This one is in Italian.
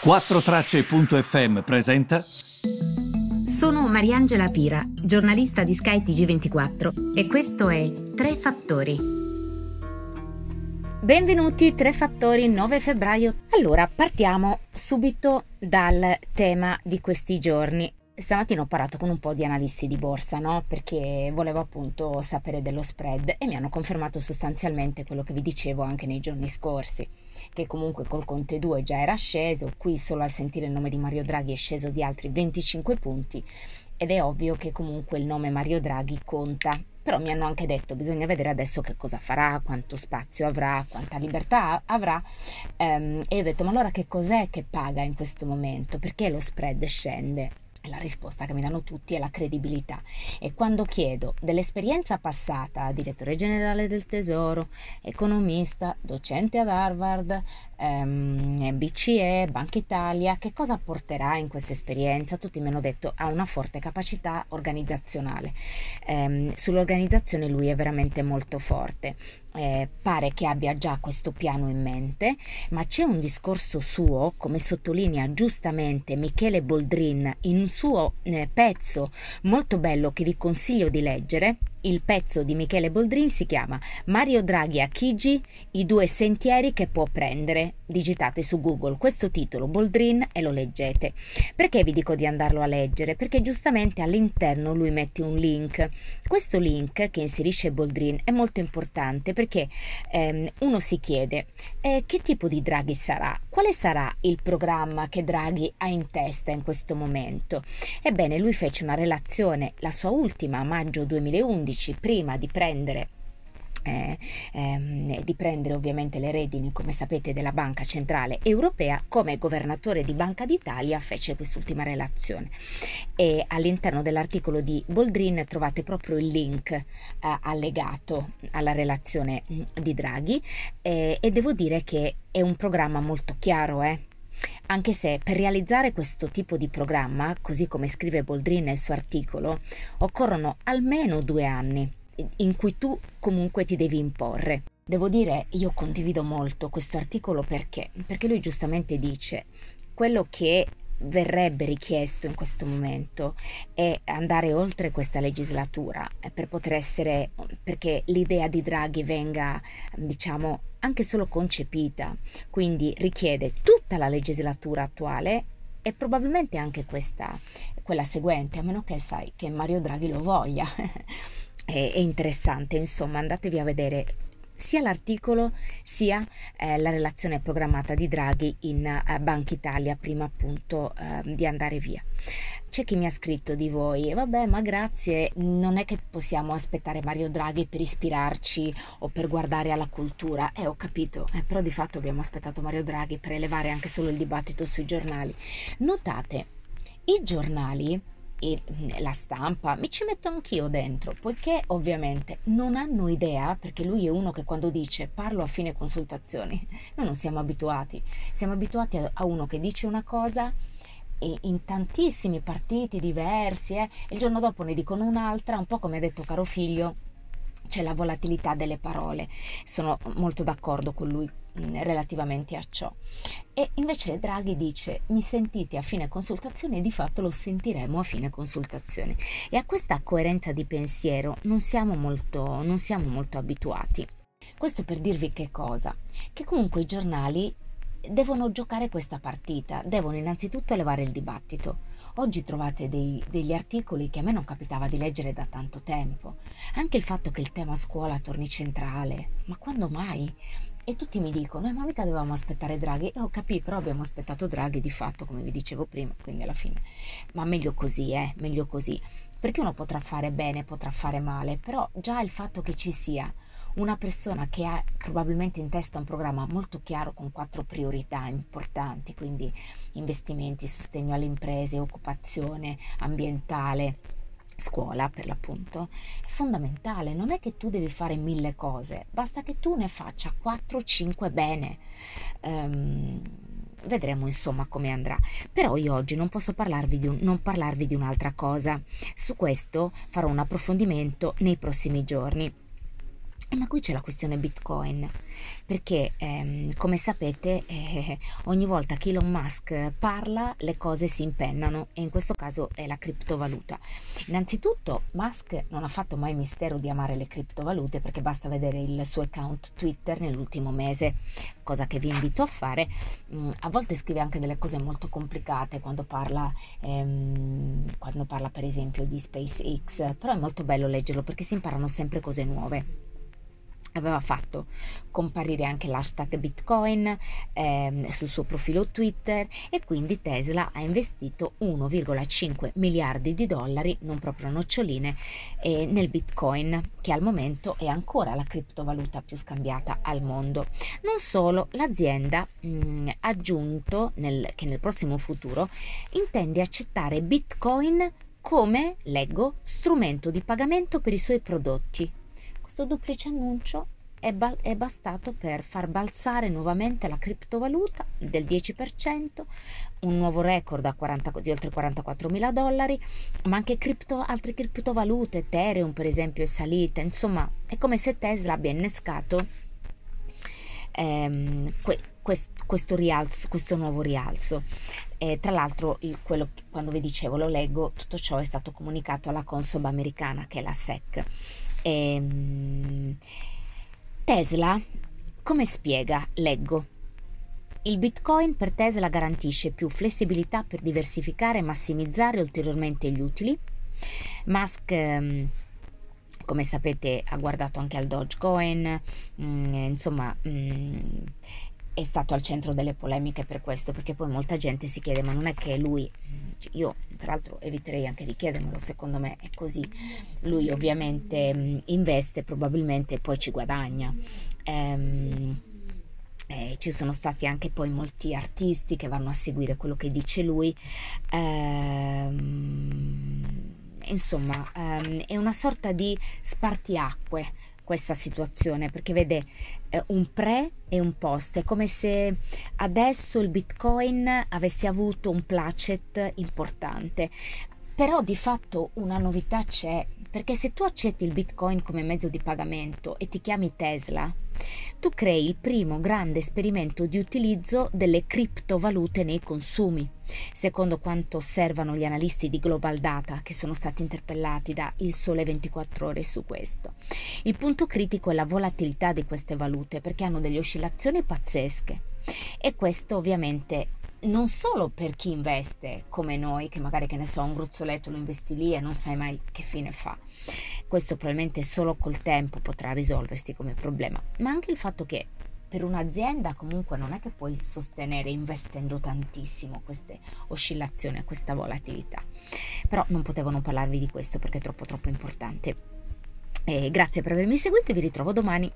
4Tracce.fm presenta. Sono Mariangela Pira, giornalista di Sky TG24 e questo è Tre Fattori. Benvenuti, Tre Fattori, 9 febbraio. Allora, partiamo subito dal tema di questi giorni. Stamattina ho parlato con un po' di analisti di borsa, no? Perché volevo appunto sapere dello spread e mi hanno confermato sostanzialmente quello che vi dicevo anche nei giorni scorsi che comunque col Conte 2 già era sceso, qui solo a sentire il nome di Mario Draghi è sceso di altri 25 punti ed è ovvio che comunque il nome Mario Draghi conta. Però mi hanno anche detto bisogna vedere adesso che cosa farà, quanto spazio avrà, quanta libertà avrà. Um, e ho detto ma allora che cos'è che paga in questo momento? Perché lo spread scende? La risposta che mi danno tutti è la credibilità e quando chiedo dell'esperienza passata, direttore generale del Tesoro, economista, docente ad Harvard, ehm, BCE, Banca Italia, che cosa porterà in questa esperienza? Tutti mi hanno detto ha una forte capacità organizzazionale. Ehm, sull'organizzazione lui è veramente molto forte. Eh, pare che abbia già questo piano in mente, ma c'è un discorso suo, come sottolinea giustamente Michele Boldrin in un suo eh, pezzo molto bello che vi consiglio di leggere, il pezzo di Michele Boldrin si chiama Mario Draghi a Chigi, i due sentieri che può prendere. Digitate su Google questo titolo Boldrin e lo leggete. Perché vi dico di andarlo a leggere? Perché giustamente all'interno lui mette un link. Questo link che inserisce Boldrin è molto importante perché ehm, uno si chiede eh, che tipo di Draghi sarà? Quale sarà il programma che Draghi ha in testa in questo momento? Ebbene, lui fece una relazione, la sua ultima a maggio 2011 2011, prima di prendere eh, ehm, di prendere ovviamente le redini, come sapete, della Banca Centrale Europea, come governatore di Banca d'Italia fece quest'ultima relazione. E all'interno dell'articolo di Boldrin trovate proprio il link eh, allegato alla relazione mm, di Draghi eh, e devo dire che è un programma molto chiaro, eh? Anche se per realizzare questo tipo di programma, così come scrive Boldrin nel suo articolo, occorrono almeno due anni in cui tu comunque ti devi imporre. Devo dire, io condivido molto questo articolo perché? Perché lui giustamente dice quello che verrebbe richiesto in questo momento è andare oltre questa legislatura eh, per poter essere perché l'idea di Draghi venga diciamo anche solo concepita. Quindi richiede tutta la legislatura attuale e probabilmente anche questa quella seguente a meno che sai che Mario Draghi lo voglia. È, è interessante insomma andatevi a vedere sia l'articolo sia eh, la relazione programmata di Draghi in eh, Banca Italia prima appunto eh, di andare via. C'è chi mi ha scritto di voi, vabbè ma grazie, non è che possiamo aspettare Mario Draghi per ispirarci o per guardare alla cultura, eh ho capito, eh, però di fatto abbiamo aspettato Mario Draghi per elevare anche solo il dibattito sui giornali. Notate, i giornali e mm, la stampa, mi ci metto anch'io dentro, poiché ovviamente non hanno idea, perché lui è uno che quando dice parlo a fine consultazioni, noi non siamo abituati, siamo abituati a uno che dice una cosa e in tantissimi partiti diversi, eh, e il giorno dopo ne dicono un'altra, un po' come ha detto caro figlio, c'è la volatilità delle parole. Sono molto d'accordo con lui mm, relativamente a ciò. E invece Draghi dice mi sentite a fine consultazione e di fatto lo sentiremo a fine consultazione. E a questa coerenza di pensiero non siamo molto, non siamo molto abituati. Questo per dirvi che cosa? Che comunque i giornali devono giocare questa partita, devono innanzitutto elevare il dibattito. Oggi trovate dei, degli articoli che a me non capitava di leggere da tanto tempo. Anche il fatto che il tema scuola torni centrale, ma quando mai? E tutti mi dicono, eh, ma mica dovevamo aspettare Draghi. E ho capito, però abbiamo aspettato Draghi di fatto, come vi dicevo prima, quindi alla fine. Ma meglio così, eh, meglio così. Perché uno potrà fare bene, potrà fare male, però già il fatto che ci sia una persona che ha probabilmente in testa un programma molto chiaro con quattro priorità importanti, quindi investimenti, sostegno alle imprese, occupazione ambientale, scuola per l'appunto, è fondamentale, non è che tu devi fare mille cose, basta che tu ne faccia 4-5 bene. Um, vedremo insomma come andrà. Però io oggi non posso parlarvi di, un, non parlarvi di un'altra cosa, su questo farò un approfondimento nei prossimi giorni ma qui c'è la questione Bitcoin, perché ehm, come sapete eh, ogni volta che Elon Musk parla le cose si impennano e in questo caso è la criptovaluta. Innanzitutto Musk non ha fatto mai mistero di amare le criptovalute perché basta vedere il suo account Twitter nell'ultimo mese, cosa che vi invito a fare. Mm, a volte scrive anche delle cose molto complicate quando parla, ehm, quando parla per esempio di SpaceX, però è molto bello leggerlo perché si imparano sempre cose nuove aveva fatto comparire anche l'hashtag Bitcoin eh, sul suo profilo Twitter e quindi Tesla ha investito 1,5 miliardi di dollari, non proprio noccioline, eh, nel Bitcoin che al momento è ancora la criptovaluta più scambiata al mondo. Non solo, l'azienda mh, ha aggiunto nel, che nel prossimo futuro intende accettare Bitcoin come, leggo, strumento di pagamento per i suoi prodotti questo duplice annuncio è, ba- è, bastato per far balzare nuovamente la criptovaluta del 10%, un nuovo record 40, di oltre 44 mila dollari, ma anche cripto, altre criptovalute, Ethereum per esempio è salita, insomma è come se Tesla abbia innescato ehm, que- questo, rialzo, questo nuovo rialzo. E tra l'altro, il, quello, quando vi dicevo, lo leggo, tutto ciò è stato comunicato alla Consob americana, che è la SEC. E, ehm, Tesla, come spiega? Leggo. Il Bitcoin per Tesla garantisce più flessibilità per diversificare e massimizzare ulteriormente gli utili. Musk, ehm, come sapete, ha guardato anche al Dogecoin, mm, insomma, mm, è stato al centro delle polemiche per questo, perché poi molta gente si chiede, ma non è che lui, io tra l'altro eviterei anche di chiedermelo, secondo me è così, lui ovviamente mm, investe probabilmente e poi ci guadagna. Ehm, eh, ci sono stati anche poi molti artisti che vanno a seguire quello che dice lui. Ehm, insomma, ehm, è una sorta di spartiacque questa situazione perché vede eh, un pre e un post, è come se adesso il Bitcoin avesse avuto un placet importante. Però di fatto una novità c'è, perché se tu accetti il Bitcoin come mezzo di pagamento e ti chiami Tesla, tu crei il primo grande esperimento di utilizzo delle criptovalute nei consumi, secondo quanto osservano gli analisti di Global Data che sono stati interpellati da Il Sole 24 ore su questo. Il punto critico è la volatilità di queste valute perché hanno delle oscillazioni pazzesche e questo ovviamente non solo per chi investe come noi, che magari che ne so, un gruzzoletto lo investi lì e non sai mai che fine fa. Questo probabilmente solo col tempo potrà risolversi come problema, ma anche il fatto che per un'azienda comunque non è che puoi sostenere investendo tantissimo queste oscillazioni, questa volatilità. Però non potevo non parlarvi di questo perché è troppo troppo importante. E grazie per avermi seguito e vi ritrovo domani.